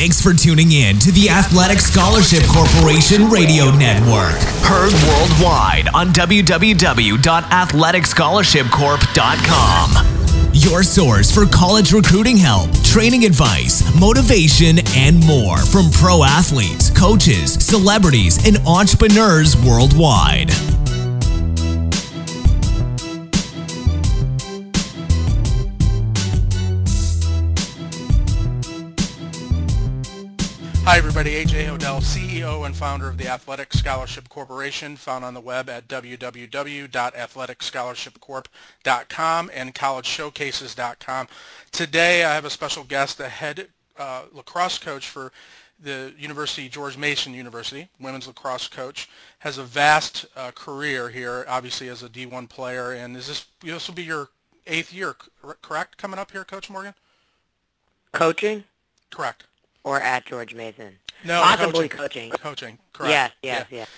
Thanks for tuning in to the Athletic Scholarship Corporation Radio Network. Heard worldwide on www.athleticscholarshipcorp.com. Your source for college recruiting help, training advice, motivation, and more from pro athletes, coaches, celebrities, and entrepreneurs worldwide. Hi, everybody. AJ Odell, CEO and founder of the Athletic Scholarship Corporation, found on the web at www.athleticscholarshipcorp.com and collegeshowcases.com. Today, I have a special guest, the head uh, lacrosse coach for the University, George Mason University, women's lacrosse coach, has a vast uh, career here, obviously as a D1 player. And is this this will be your eighth year, correct, coming up here, Coach Morgan? Coaching? Correct or at George Mason? No, possibly coaching. Coaching, coaching correct. Yes, yes, yeah. yes.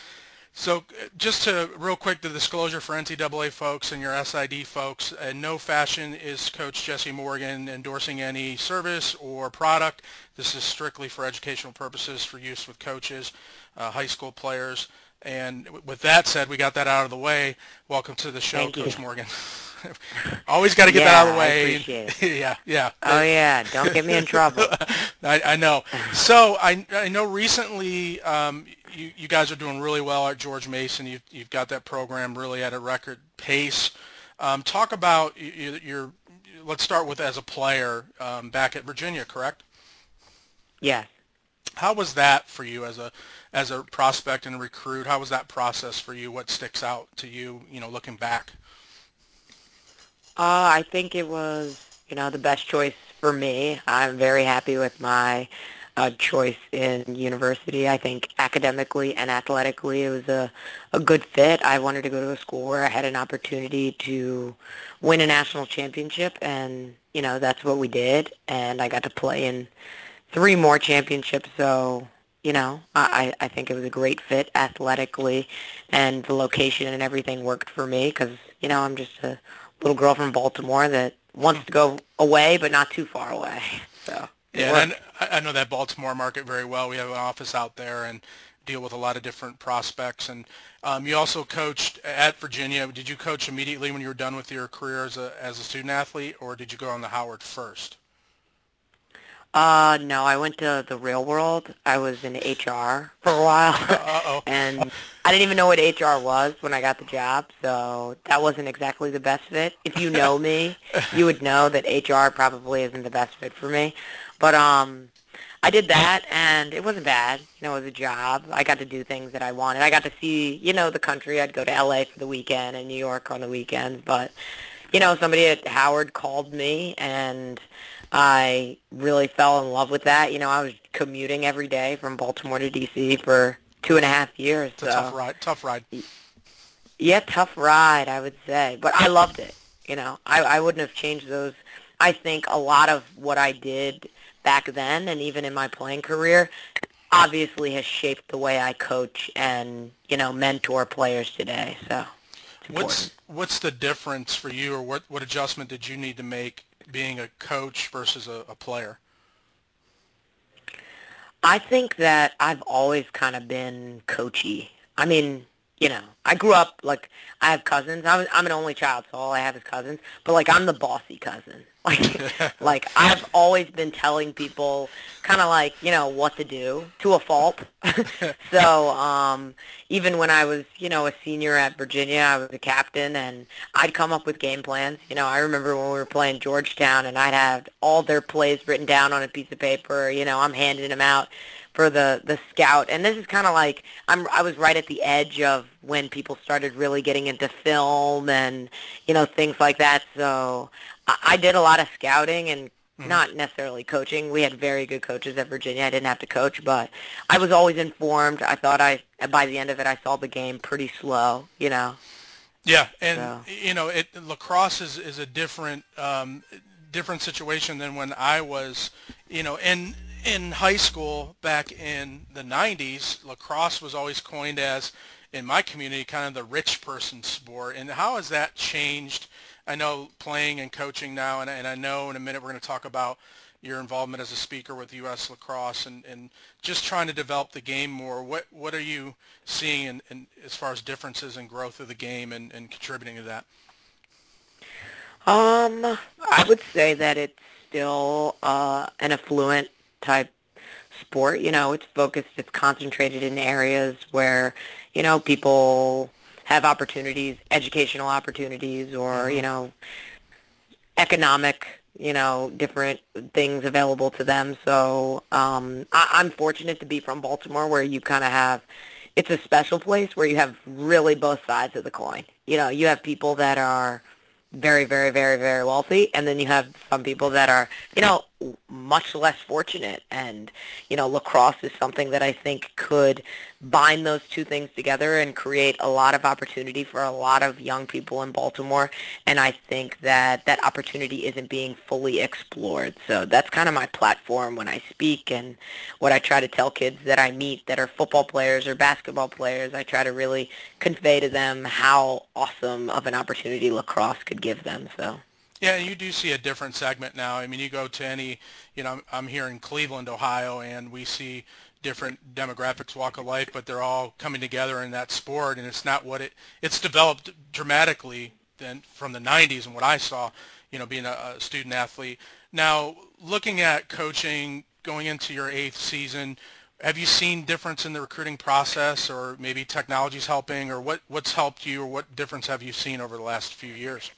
So uh, just to real quick, the disclosure for NCAA folks and your SID folks, in no fashion is Coach Jessy Morgan endorsing any service or product. This is strictly for educational purposes for use with coaches, uh, high school players. And with that said, we got that out of the way. Welcome to the show, Thank Coach you. Morgan. Always got to get yeah, that out of the way. I appreciate it. yeah, yeah. Oh yeah, don't get me in trouble. I, I know. So I, I know recently um, you, you guys are doing really well at George Mason. You've, you've got that program really at a record pace. Um, talk about your, your, let's start with as a player um, back at Virginia, correct? Yes. How was that for you as a as a prospect and a recruit? How was that process for you? What sticks out to you, you know, looking back? Uh, I think it was, you know, the best choice for me. I'm very happy with my uh, choice in university. I think academically and athletically it was a, a good fit. I wanted to go to a school where I had an opportunity to win a national championship, and, you know, that's what we did. And I got to play in three more championships, so you know, I, I think it was a great fit athletically, and the location and everything worked for me because, you know, I'm just a little girl from Baltimore that wants to go away but not too far away. So yeah, and I, I know that Baltimore market very well. We have an office out there and deal with a lot of different prospects. And um, you also coached at Virginia. Did you coach immediately when you were done with your career as a as a student athlete, or did you go on the Howard first? Uh, no, I went to the real world. I was in HR for a while. Uh-oh. and I didn't even know what HR was when I got the job, so that wasn't exactly the best fit. If you know me, you would know that HR probably isn't the best fit for me. But um I did that and it wasn't bad. You know, it was a job. I got to do things that I wanted. I got to see, you know, the country. I'd go to LA for the weekend and New York on the weekends, but you know, somebody at Howard called me and I really fell in love with that. You know, I was commuting every day from Baltimore to D.C. for two and a half years. It's so. a tough ride. Tough ride. Yeah, tough ride, I would say. But I loved it. You know, I, I wouldn't have changed those. I think a lot of what I did back then and even in my playing career obviously has shaped the way I coach and, you know, mentor players today. So what's what's the difference for you or what, what adjustment did you need to make being a coach versus a, a player? I think that I've always kind of been coachy. I mean, you know, I grew up like I have cousins. I'm I'm an only child, so all I have is cousins. But like I'm the bossy cousin. Like like I've always been telling people kind of like you know what to do to a fault. so um, even when I was you know a senior at Virginia, I was a captain, and I'd come up with game plans. You know, I remember when we were playing Georgetown, and I'd have all their plays written down on a piece of paper. You know, I'm handing them out for the the scout. And this is kind of like I'm I was right at the edge of when people started really getting into film and you know things like that. So I, I did a lot of scouting and mm-hmm. not necessarily coaching. We had very good coaches at Virginia. I didn't have to coach but I was always informed. I thought I by the end of it I saw the game pretty slow you know? Yeah and so. you know it lacrosse is is a different um different situation than when I was you know and in high school back in the 90s, lacrosse was always coined as, in my community, kind of the rich person sport. And how has that changed? I know playing and coaching now, and, and I know in a minute we're going to talk about your involvement as a speaker with U.S. Lacrosse and, and just trying to develop the game more. What what are you seeing in, in as far as differences and growth of the game and, and contributing to that? Um, I would say that it's still uh, an affluent type sport. You know, it's focused, it's concentrated in areas where, you know, people have opportunities, educational opportunities, or, mm-hmm. you know, economic, you know, different things available to them. So um, I- I'm fortunate to be from Baltimore where you kind of have, it's a special place where you have really both sides of the coin. You know, you have people that are very, very, very, very wealthy, and then you have some people that are, you know, much less fortunate. And, you know, lacrosse is something that I think could bind those two things together and create a lot of opportunity for a lot of young people in Baltimore. And I think that that opportunity isn't being fully explored. So that's kind of my platform when I speak and what I try to tell kids that I meet that are football players or basketball players. I try to really convey to them how awesome of an opportunity lacrosse could give them. So. Yeah, and you do see a different segment now. I mean, you go to any, you know, I'm here in Cleveland, Ohio, and we see different demographics, walk of life, but they're all coming together in that sport, and it's not what it, it's developed dramatically then from the 90s and what I saw, you know, being a, a student athlete. Now, looking at coaching, going into your eighth season, have you seen difference in the recruiting process or maybe technology's helping or what, what's helped you or what difference have you seen over the last few years?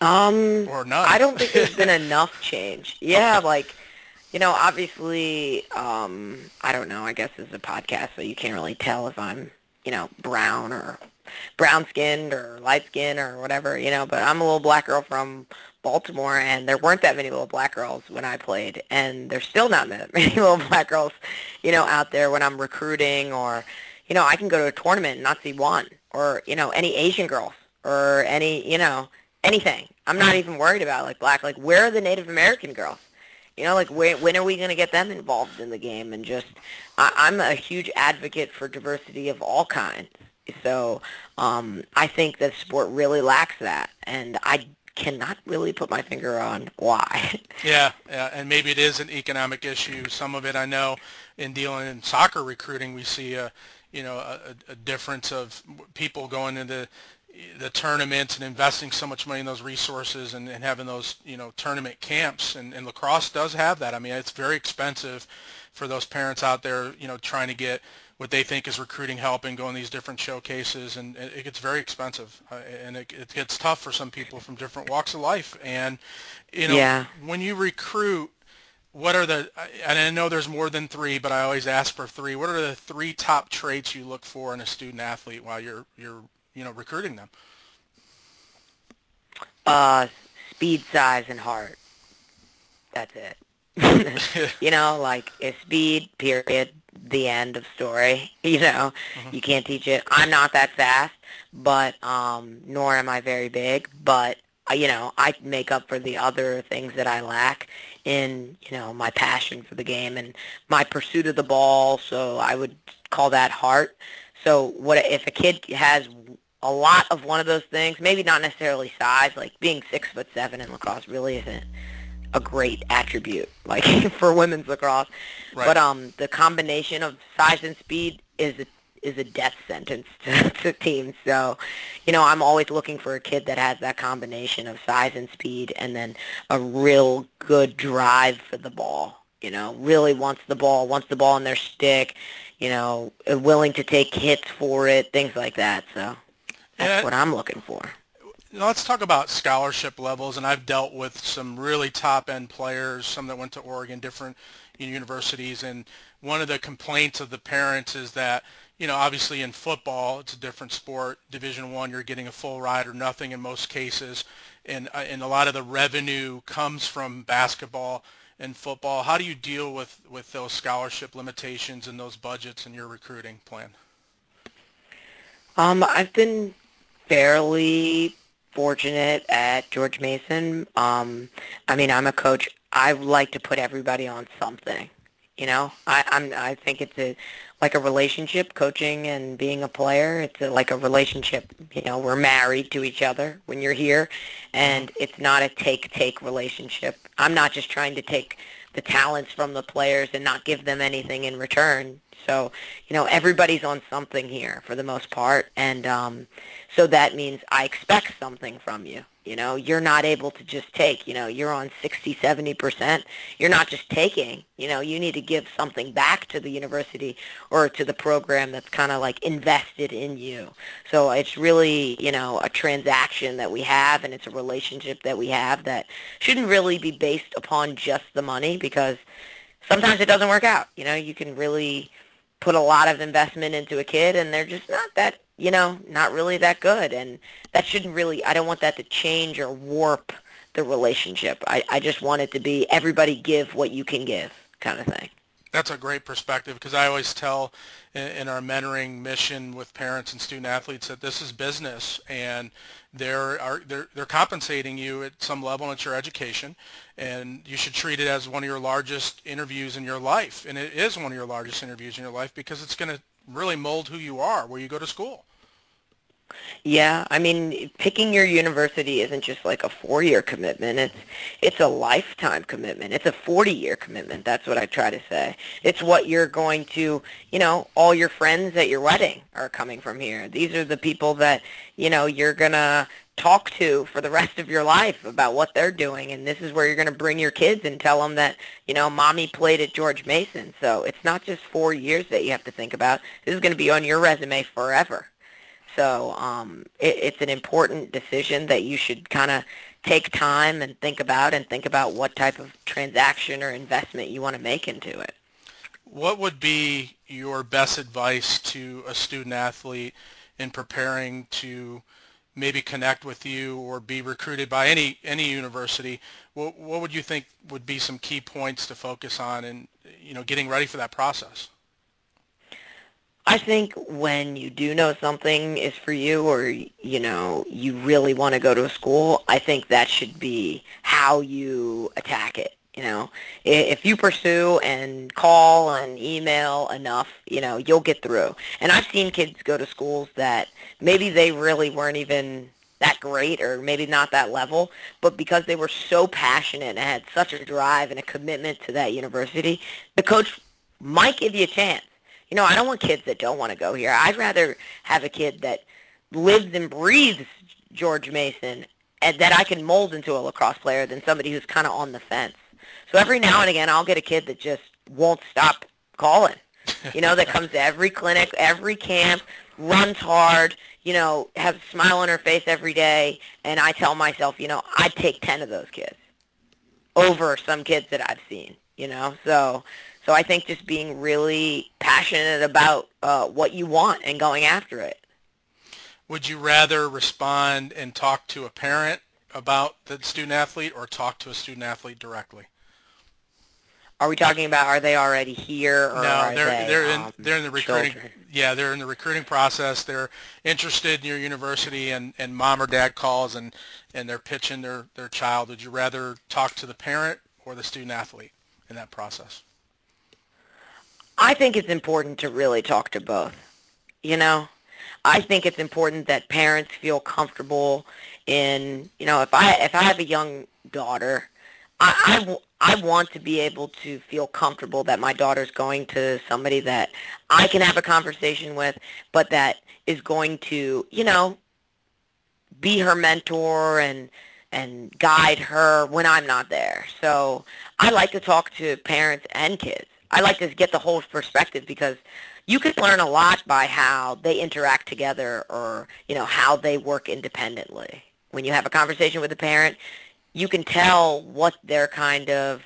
Um, or not. I don't think there's been enough change. Yeah, like, you know, obviously, um, I don't know. I guess it's a podcast, so you can't really tell if I'm, you know, brown or brown skinned or light skinned or whatever, you know. But I'm a little black girl from Baltimore, and there weren't that many little black girls when I played, and there's still not that many little black girls, you know, out there when I'm recruiting or, you know, I can go to a tournament and not see one or you know any Asian girls or any, you know, anything. I'm not even worried about like black. Like, where are the Native American girls? You know, like when, when are we going to get them involved in the game? And just, I, I'm a huge advocate for diversity of all kinds. So um, I think that sport really lacks that, and I cannot really put my finger on why. yeah, yeah, and maybe it is an economic issue. Some of it I know in dealing in soccer recruiting, we see a you know a, a difference of people going into the tournaments and investing so much money in those resources and, and having those you know tournament camps and, and lacrosse does have that. I mean it's very expensive for those parents out there you know trying to get what they think is recruiting help and going these different showcases and it gets very expensive uh, and it, it gets tough for some people from different walks of life and you know yeah. when you recruit what are the and I know there's more than three, but I always ask for three. What are the three top traits you look for in a student athlete while you're you're you know, recruiting them? Uh, speed, size, and heart. That's it. you know, like it's speed, period, the end of story. You know, mm-hmm. you can't teach it. I'm not that fast, but um, nor am I very big, but uh, you know, I make up for the other things that I lack in, you know, my passion for the game and my pursuit of the ball. So I would call that heart. So what if a kid has a lot of one of those things. Maybe not necessarily size. Like being six foot seven in lacrosse really isn't a great attribute, like for women's lacrosse. Right. But um, the combination of size and speed is a is a death sentence to, to teams. So, you know, I'm always looking for a kid that has that combination of size and speed, and then a real good drive for the ball. You know, really wants the ball, wants the ball in their stick. You know, willing to take hits for it, things like that. So. That's what I'm looking for. Let's talk about scholarship levels, and I've dealt with some really top-end players, some that went to Oregon, different universities, and one of the complaints of the parents is that, you know, obviously in football, it's a different sport. Division One, you're getting a full ride or nothing in most cases, and uh, and a lot of the revenue comes from basketball and football. How do you deal with with those scholarship limitations and those budgets in your recruiting plan? Um, I've been fairly fortunate at George Mason. Um, I mean, I'm a coach. I like to put everybody on something. You know, I, I'm I think it's a like a relationship, coaching and being a player. It's a, like a relationship. You know, we're married to each other when you're here, and it's not a take-take relationship. I'm not just trying to take the talents from the players and not give them anything in return. So, you know, everybody's on something here for the most part, and um, so that means I expect something from you. You know, you're not able to just take, you know, you're on 60, 70%. You're not just taking, you know, you need to give something back to the university or to the program that's kind of like invested in you. So it's really, you know, a transaction that we have and it's a relationship that we have that shouldn't really be based upon just the money because sometimes it doesn't work out. You know, you can really put a lot of investment into a kid and they're just not that you know, not really that good. And that shouldn't really, I don't want that to change or warp the relationship. I, I just want it to be everybody give what you can give kind of thing. That's a great perspective because I always tell in, our mentoring mission with parents and student athletes that this is business and they're, are, they're, they're compensating you at some level and it's your education and you should treat it as one of your largest interviews in your life. And it is one of your largest interviews in your life because it's going to really mold who you are where you go to school. Yeah, I mean, picking your university isn't just like a four-year commitment. It's it's a lifetime commitment. It's a 40-year commitment. That's what I try to say. It's what you're going to, you know, all your friends at your wedding are coming from here. These are the people that, you know, you're going to talk to for the rest of your life about what they're doing and this is where you're going to bring your kids and tell them that you know mommy played at george mason so it's not just four years that you have to think about this is going to be on your resume forever so um, it, it's an important decision that you should kind of take time and think about and think about what type of transaction or investment you want to make into it. What would be your best advice to a student athlete in preparing to maybe connect with you or be recruited by any any university? What, what would you think would be some key points to focus on in you know getting ready for that process? I think when you do know something is for you or, you know, you really want to go to a school, I think that should be how you attack it. You know, if you pursue and call and email enough, you know, you'll get through. And I've seen kids go to schools that maybe they really weren't even that great or maybe not that level, but because they were so passionate and had such a drive and a commitment to that university, the coach might give you a chance. You know, I don't want kids that don't want to go here. I'd rather have a kid that lives and breathes George Mason and that I can mold into a lacrosse player than somebody who's kind of on the fence. So every now and again, I'll get a kid that just won't stop calling. You know, that comes to every clinic, every camp, runs hard, you know, has a smile on her face every day, and I tell myself, you know, I'd take 10 of those kids over some kids that I've seen, you know. So so I think just being really passionate about uh, what you want and going after it. Would you rather respond and talk to a parent about the student athlete or talk to a student athlete directly? Are we talking about are they already here or no, they're they, they're in um, they're in the recruiting children? yeah, they're in the recruiting process. They're interested in your university and, and mom or dad calls and, and they're pitching their, their child. Would you rather talk to the parent or the student athlete in that process? I think it's important to really talk to both. You know, I think it's important that parents feel comfortable in, you know, if I if I have a young daughter, I, I, I want to be able to feel comfortable that my daughter's going to somebody that I can have a conversation with, but that is going to, you know, be her mentor and and guide her when I'm not there. So I like to talk to parents and kids. I like to get the whole perspective because you can learn a lot by how they interact together or, you know, how they work independently. When you have a conversation with a parent, you can tell what they're kind of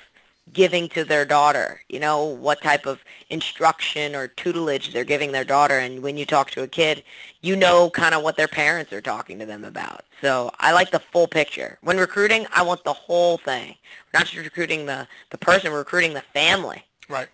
giving to their daughter, you know, what type of instruction or tutelage they're giving their daughter. And when you talk to a kid, you know kind of what their parents are talking to them about. So I like the full picture. When recruiting, I want the whole thing. We're not just recruiting the, the person, we're recruiting the family. Right.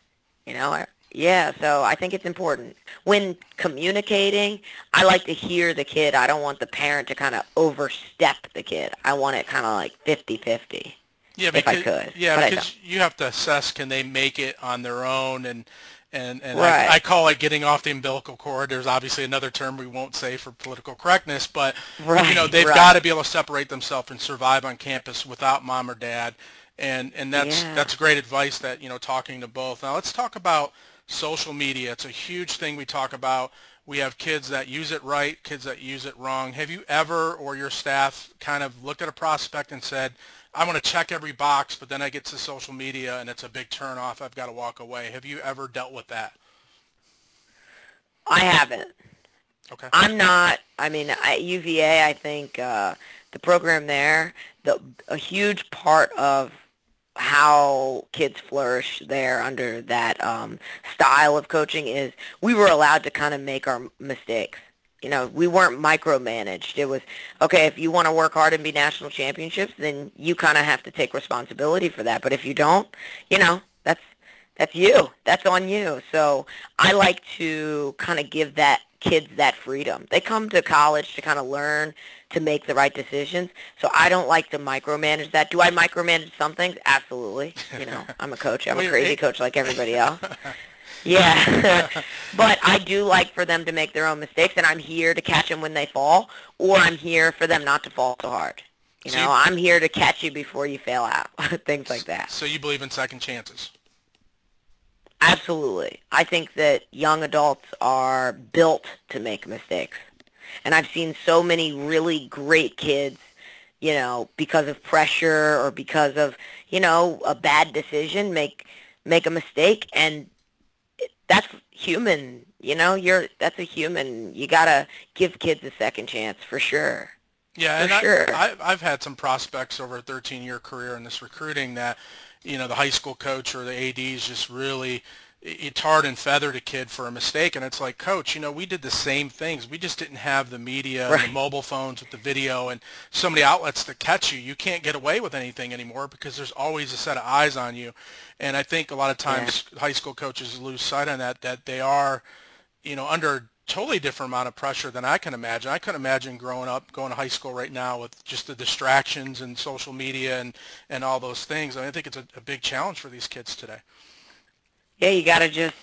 You know, I, yeah, so I think it's important. When communicating, I like to hear the kid. I don't want the parent to kind of overstep the kid. I want it kind of like 50-50. Yeah, because, if I could. Yeah, because you have to assess can they make it on their own and and and right. I, I, call it getting off the umbilical cord. There's obviously another term we won't say for political correctness, but right, you know they've right. got to be able to separate themselves and survive on campus without mom or dad, and and that's yeah. that's great advice that you know talking to both. Now let's talk about social media. It's a huge thing we talk about. We have kids that use it right, kids that use it wrong. Have you ever or your staff kind of looked at a prospect and said, I want to check every box, but then I get to social media and it's a big turnoff. I've got to walk away. Have you ever dealt with that? I haven't. Okay. I'm not. I mean, at UVA, I think uh, the program there, the a huge part of how kids flourish there under that um, style of coaching is we were allowed to kind of make our mistakes you know, we weren't micromanaged. It was, okay, if you want to work hard and be national championships, then you kind of have to take responsibility for that. But if you don't, you know, that's that's you. That's on you. So I like to kind of give that kids that freedom. They come to college to kind of learn to make the right decisions. So I don't like to micromanage that. Do I micromanage some things? Absolutely. You know, I'm a coach. I'm a crazy coach like everybody else. Yeah, but I do like for them to make their own mistakes, and I'm here to catch them when they fall, or I'm here for them not to fall so hard. You know, so you, I'm here to catch you before you fail out, things like that. So you believe in second chances? Absolutely. I think that young adults are built to make mistakes. And I've seen so many really great kids, you know, because of pressure or because of, you know, a bad decision make make a mistake and that's human. You know, you're that's a human. You gotta give kids a second chance for sure. Yeah, for and sure. I, I've had some prospects over a 13-year career in this recruiting that, you know, the high school coach or the ads just really you tarred and feathered a kid for a mistake and it's like coach you know we did the same things we just didn't have the media right. and the mobile phones with the video and so many outlets to catch you you can't get away with anything anymore because there's always a set of eyes on you and i think a lot of times yeah. high school coaches lose sight on that that they are you know under totally different amount of pressure than i can imagine i couldn't imagine growing up going to high school right now with just the distractions and social media and and all those things I, mean, I think it's a, a big challenge for these kids today yeah, you got to just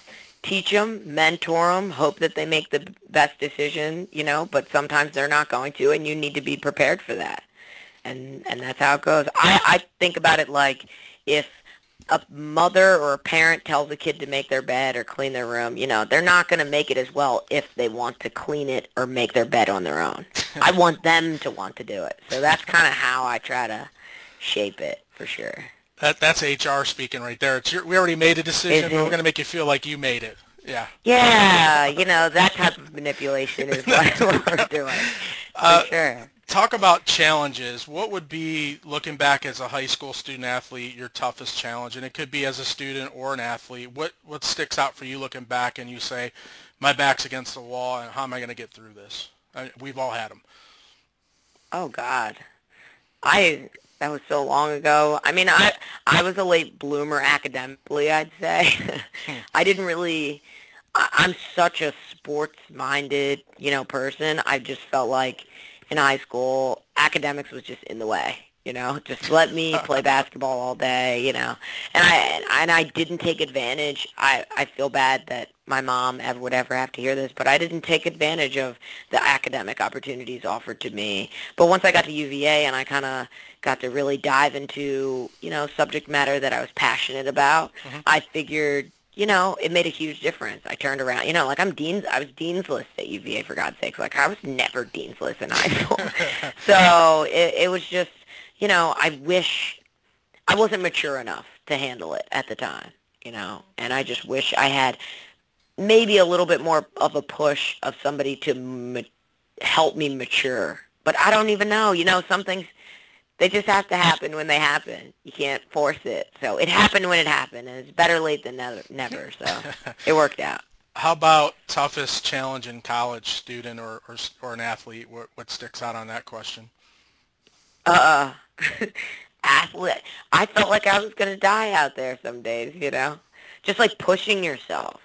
teach them, mentor them, hope that they make the best decision, you know, but sometimes they're not going to, and you need to be prepared for that. And, and that's how it goes. I, I think about it like if a mother or a parent tells a kid to make their bed or clean their room, you know, they're not going to make it as well if they want to clean it or make their bed on their own. I want them to want to do it. So that's kind of how I try to shape it for sure. That that's HR speaking right there. It's your, we already made a decision. We're going to make you feel like you made it. Yeah. Yeah, you know that type of manipulation is what we're doing. For uh, sure. Talk about challenges. What would be looking back as a high school student athlete your toughest challenge? And it could be as a student or an athlete. What what sticks out for you looking back and you say, my back's against the wall, and how am I going to get through this? I, we've all had them. Oh God, I that was so long ago. I mean, I I was a late bloomer academically, I'd say. Hmm. I didn't really. I, I'm such a sports-minded, you know, person. I just felt like in high school, academics was just in the way. You know, just let me play basketball all day. You know, and I and I didn't take advantage. I I feel bad that my mom ever would ever have to hear this, but I didn't take advantage of the academic opportunities offered to me. But once I got to UVA and I kind of got to really dive into you know subject matter that I was passionate about, mm-hmm. I figured you know, it made a huge difference. I turned around, you know, like I'm dean's, I was dean's list at UVA for God's sakes. Like I was never dean's list in high school. so it, it was just, you know, I wish I wasn't mature enough to handle it at the time, you know, and I just wish I had maybe a little bit more of a push of somebody to ma- help me mature. But I don't even know, you know, some things they just have to happen when they happen. You can't force it. So it happened when it happened, and it's better late than never. never so it worked out. How about toughest challenge in college, student or or, or an athlete? What, what sticks out on that question? Uh, athlete. I felt like I was going to die out there some days, you know? Just like pushing yourself.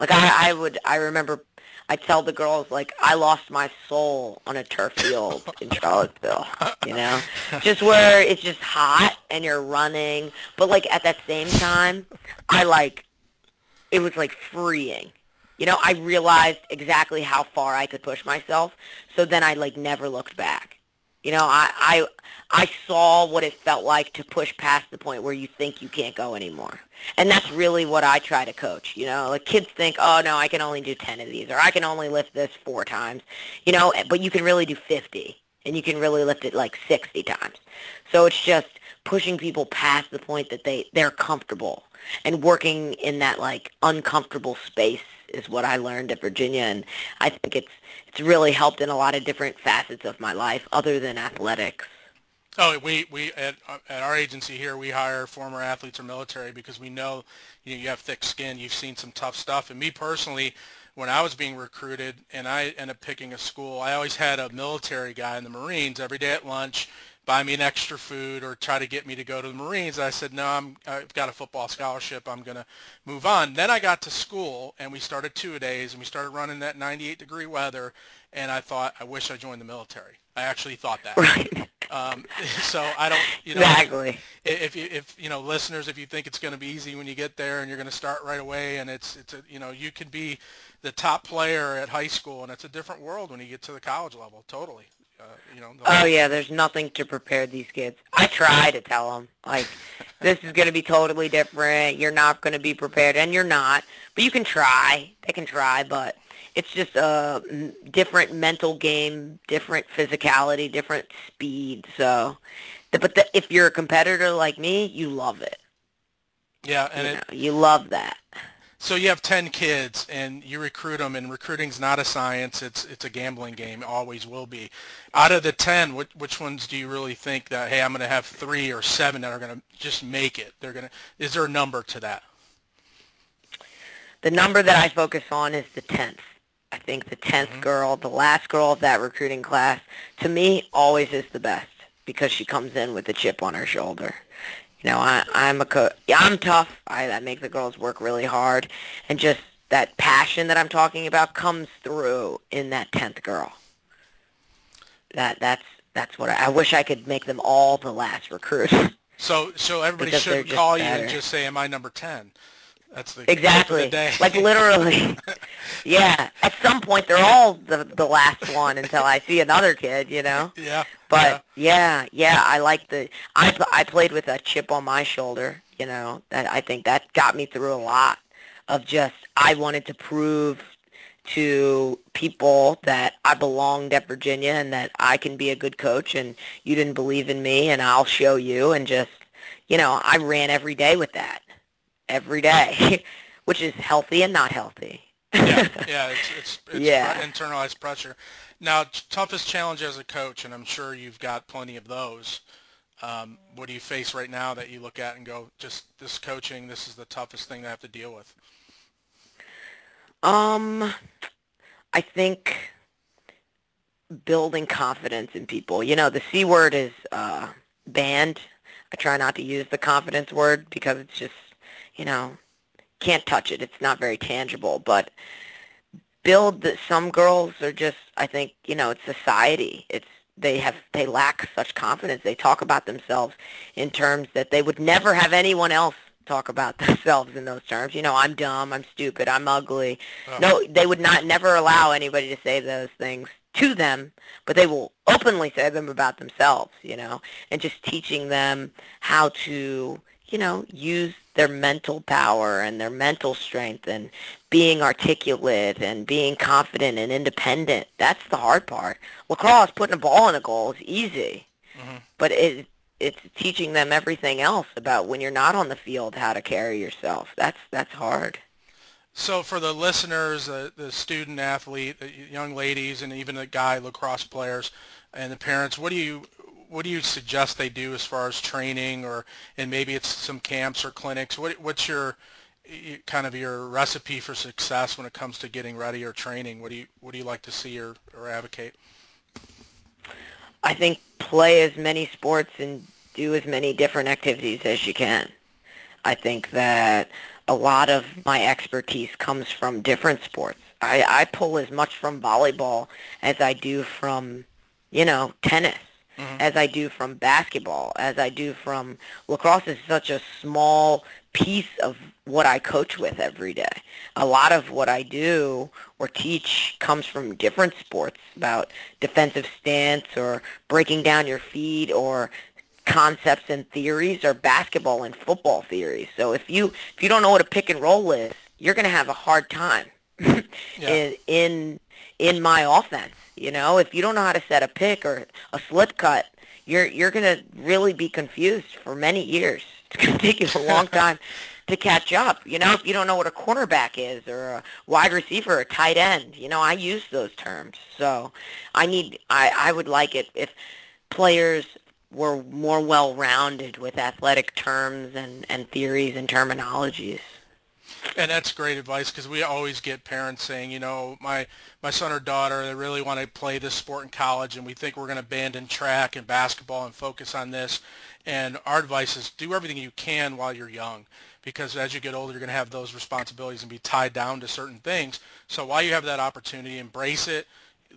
Like I, I would, I remember I tell the girls like I lost my soul on a turf field in Charlottesville. You know, just where it's just hot and you're running, but like at that same time, I like it was like freeing. You know, I realized exactly how far I could push myself. So then I like never looked back. You know, I, I I saw what it felt like to push past the point where you think you can't go anymore. And that's really what I try to coach. You know, like kids think, oh no, I can only do 10 of these or I can only lift this four times, you know, eh, but you can really do 50 and you can really lift it like 60 times. So it's just pushing people past the point that they, they're comfortable and working in that like uncomfortable space is what I learned at Virginia, and I think it's it's really helped in a lot of different facets of my life other than athletics. Oh, we we at at our agency here we hire former athletes or military because we know you know, you have thick skin, you've seen some tough stuff, and me personally. When I was being recruited and I ended up picking a school, I always had a military guy in the Marines every day at lunch buy me an extra food or try to get me to go to the Marines. I said, no, I'm, I've got a football scholarship. I'm going to move on. Then I got to school and we started two-a-days and we started running that 98 degree weather. And I thought, I wish I joined the military. I actually thought that. Right. Um, so I don't, you know, exactly. If you, if you know, listeners, if you think it's going to be easy when you get there and you're going to start right away, and it's, it's a, you know, you could be the top player at high school, and it's a different world when you get to the college level. Totally. Uh, you know. Oh yeah, there's nothing to prepare these kids. I try to tell them like, this is going to be totally different. You're not going to be prepared, and you're not. But you can try. They can try, but it's just a different mental game, different physicality, different speed. So, but the, if you're a competitor like me, you love it. Yeah, and you, it, know, you love that. So you have 10 kids and you recruit them and recruiting's not a science. It's it's a gambling game. It always will be. Out of the 10, which, which ones do you really think that, hey, I'm going to have three or seven that are going to just make it? They're going to, is there a number to that? The number that I focus on is the 10th. I think the 10th mm-hmm. girl, the last girl of that recruiting class, to me, always is the best because she comes in with a chip on her shoulder. You know, I, I'm a co- yeah, I'm tough. I, I make the girls work really hard, and just that passion that I'm talking about comes through in that tenth girl. That that's that's what I, I wish I could make them all the last recruit. So so everybody should call better. you and just say, "Am I number 10? That's the exactly the like literally. yeah, at some point they're all the the last one until I see another kid, you know. Yeah. But yeah, yeah, yeah I like the. I I played with a chip on my shoulder, you know. That I think that got me through a lot of just I wanted to prove to people that I belonged at Virginia and that I can be a good coach and you didn't believe in me and I'll show you and just you know, I ran every day with that every day, which is healthy and not healthy. yeah, yeah, it's, it's, it's yeah. internalized pressure. Now, toughest challenge as a coach, and I'm sure you've got plenty of those. Um, what do you face right now that you look at and go, just this coaching, this is the toughest thing I have to deal with? Um, I think building confidence in people. You know, the C word is uh, banned. I try not to use the confidence word because it's just you know, can't touch it. It's not very tangible, but build that some girls are just I think, you know, it's society. It's they have they lack such confidence. They talk about themselves in terms that they would never have anyone else talk about themselves in those terms. You know, I'm dumb, I'm stupid, I'm ugly. Oh. No, they would not never allow anybody to say those things to them, but they will openly say them about themselves, you know, and just teaching them how to, you know, use their mental power and their mental strength and being articulate and being confident and independent. That's the hard part. Lacrosse, putting a ball in a goal is easy, mm-hmm. but it it's teaching them everything else about when you're not on the field how to carry yourself. That's that's hard. So for the listeners, uh, the student athlete, the young ladies, and even the guy lacrosse players, and the parents, what do you what do you suggest they do as far as training or and maybe it's some camps or clinics? What what's your kind of your recipe for success when it comes to getting ready or training? What do you what do you like to see or, or advocate? I think play as many sports and do as many different activities as you can. I think that a lot of my expertise comes from different sports. I, I pull as much from volleyball as I do from, you know, tennis, mm-hmm. as I do from basketball, as I do from lacrosse is such a small piece of what I coach with every day. A lot of what I do or teach comes from different sports about defensive stance or breaking down your feet or concepts and theories or basketball and football theories. So if you if you don't know what a pick and roll is, you're going to have a hard time yeah. in in in my offense. You know, if you don't know how to set a pick or a slip cut, you're you're going to really be confused for many years. It's going to take you a long time to catch up. You know, if you don't know what a cornerback is or a wide receiver or tight end, you know, I use those terms. So I need I I would like it if players were more well-rounded with athletic terms and, and theories and terminologies. And that's great advice because we always get parents saying, you know, my my son or daughter, they really want to play this sport in college, and we think we're going to abandon track and basketball and focus on this. And our advice is do everything you can while you're young because as you get older, you're going to have those responsibilities and be tied down to certain things. So while you have that opportunity, embrace it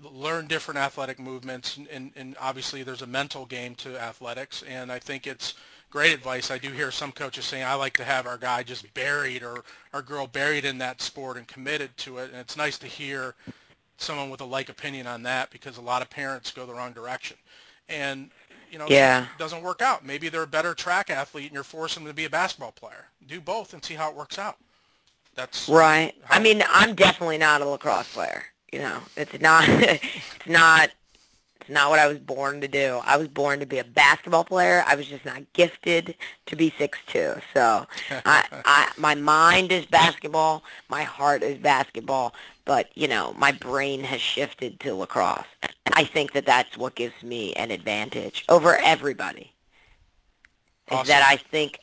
learn different athletic movements, and, and, obviously there's a mental game to athletics, and I think it's great advice. I do hear some coaches saying, I like to have our guy just buried or our girl buried in that sport and committed to it, and it's nice to hear someone with a like opinion on that because a lot of parents go the wrong direction. And, you know, yeah. it doesn't work out. Maybe they're a better track athlete and you're forcing them to be a basketball player. Do both and see how it works out. That's right. I mean, I'm definitely not a lacrosse player you know, it's not, it's not, not what I was born to do. I was born to be a basketball player. I was just not gifted to be six two. So, I, I, my mind is basketball, my heart is basketball, but you know, my brain has shifted to lacrosse. And I think that that's what gives me an advantage over everybody. Awesome. Is that I think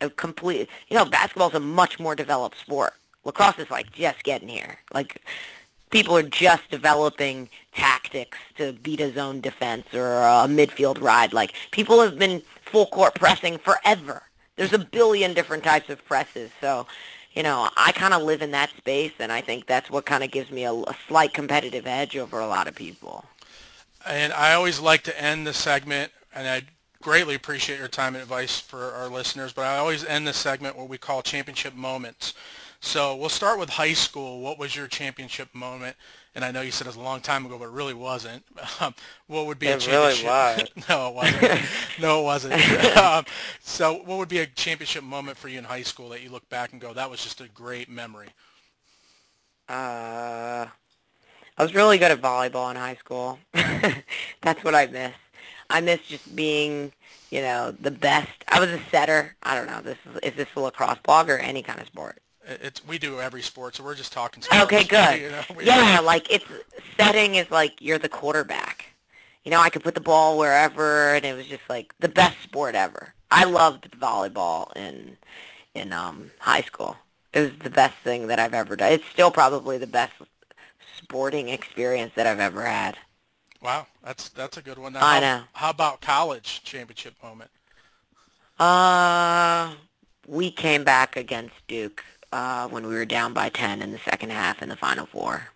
a complete, you know, basketball is a much more developed sport. Lacrosse is like just getting here. Like people are just developing tactics to beat a zone defense or a midfield ride. Like people have been full court pressing forever. There's a billion different types of presses. So, you know, I kind of live in that space, and I think that's what kind of gives me a, a slight competitive edge over a lot of people. And I always like to end the segment, and I greatly appreciate your time and advice for our listeners, but I always end the segment what we call championship moments. So we'll start with high school. What was your championship moment? And I know you said it was a long time ago, but it really wasn't. Um, what would be it a championship? Really was. no, it wasn't. no, it wasn't. um, so what would be a championship moment for you in high school that you look back and go, that was just a great memory? Uh, I was really good at volleyball in high school. That's what I miss. I miss just being, you know, the best. I was a setter. I don't know. This is, is this a lacrosse blog or any kind of sport? It's we do every sport, so we're just talking. Sports, okay, good. You know, yeah, like it's setting is like you're the quarterback. You know, I could put the ball wherever, and it was just like the best sport ever. I loved volleyball in in um high school. It was the best thing that I've ever done. It's still probably the best sporting experience that I've ever had. Wow, that's that's a good one. Now, I how, know. How about college championship moment? Uh, we came back against Duke uh, when we were down by 10 in the second half in the Final Four.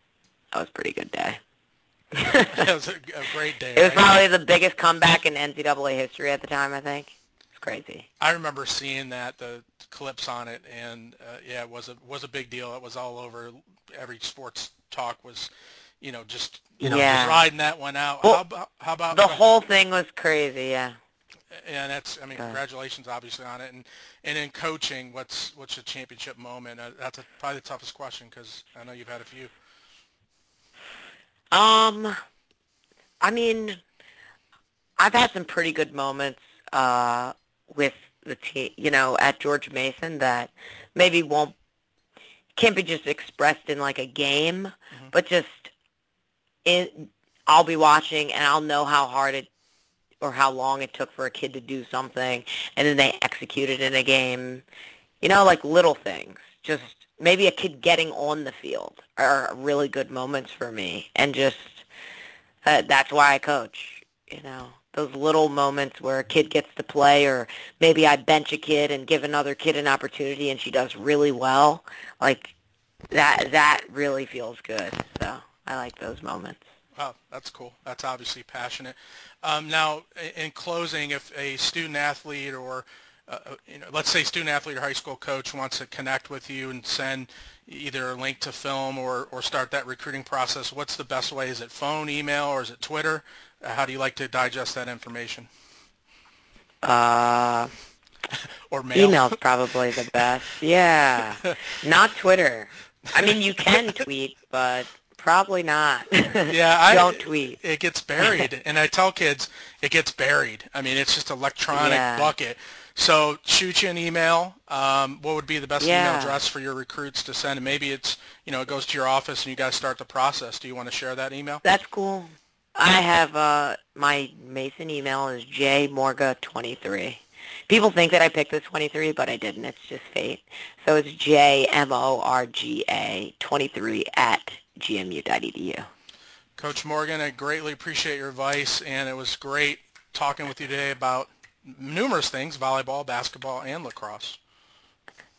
That was a pretty good day. that was a, a great day. It was probably the biggest comeback in NCAA history at the time, I think. It's crazy. I remember seeing that, the clips on it, and uh, yeah, it was a, was a big deal. It was all over. Every sports talk was, you know, just, you know, yeah. just riding that one out. Well, how about, how about the whole thing was crazy, yeah and that's I mean congratulations obviously on it. And and in coaching what's what's a championship moment? Uh, that's a, probably the toughest question because I know you've had a few. Um I mean I've had some pretty good moments uh with the team you know at George Mason that maybe won't can't be just expressed in like a game mm-hmm. but just in I'll be watching and I'll know how hard it or how long it took for a kid to do something, and then they execute it in a game. You know, like little things. Just maybe a kid getting on the field are really good moments for me, and just uh, that's why I coach. You know, those little moments where a kid gets to play, or maybe I bench a kid and give another kid an opportunity, and she does really well. Like that that really feels good. So I like those moments. Oh, that's cool. That's obviously passionate. Um, now, in closing, if a student athlete or uh, uh, you know, let's say student athlete or high school coach wants to connect with you and send either a link to film or, or start that recruiting process, what's the best way? Is it phone, email, or is it Twitter? Uh, how do you like to digest that information? Uh, or mail? Email's probably the best. Yeah, not Twitter. I mean, you can tweet, but Probably not. Yeah, I don't tweet. It gets buried, and I tell kids it gets buried. I mean, it's just electronic yeah. bucket. So shoot you an email. Um, what would be the best yeah. email address for your recruits to send? And maybe it's you know it goes to your office and you guys start the process. Do you want to share that email? That's cool. I have uh, my Mason email is jmorga23. People think that I picked the 23, but I didn't. It's just fate. So it's J M O R G A 23 at gmu.edu. Coach Morgan, I greatly appreciate your advice, and it was great talking with you today about numerous things, volleyball, basketball, and lacrosse.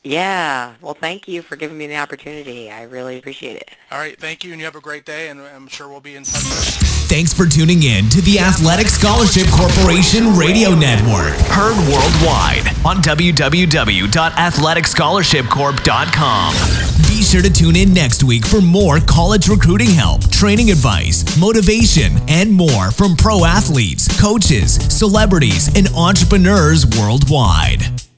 Yeah. Well, thank you for giving me the opportunity. I really appreciate it. All right. Thank you, and you have a great day, and I'm sure we'll be in touch. Thanks for tuning in to the Athletic Scholarship Corporation Radio Network. Heard worldwide on www.athleticscholarshipcorp.com. Be sure to tune in next week for more college recruiting help, training advice, motivation, and more from pro athletes, coaches, celebrities, and entrepreneurs worldwide.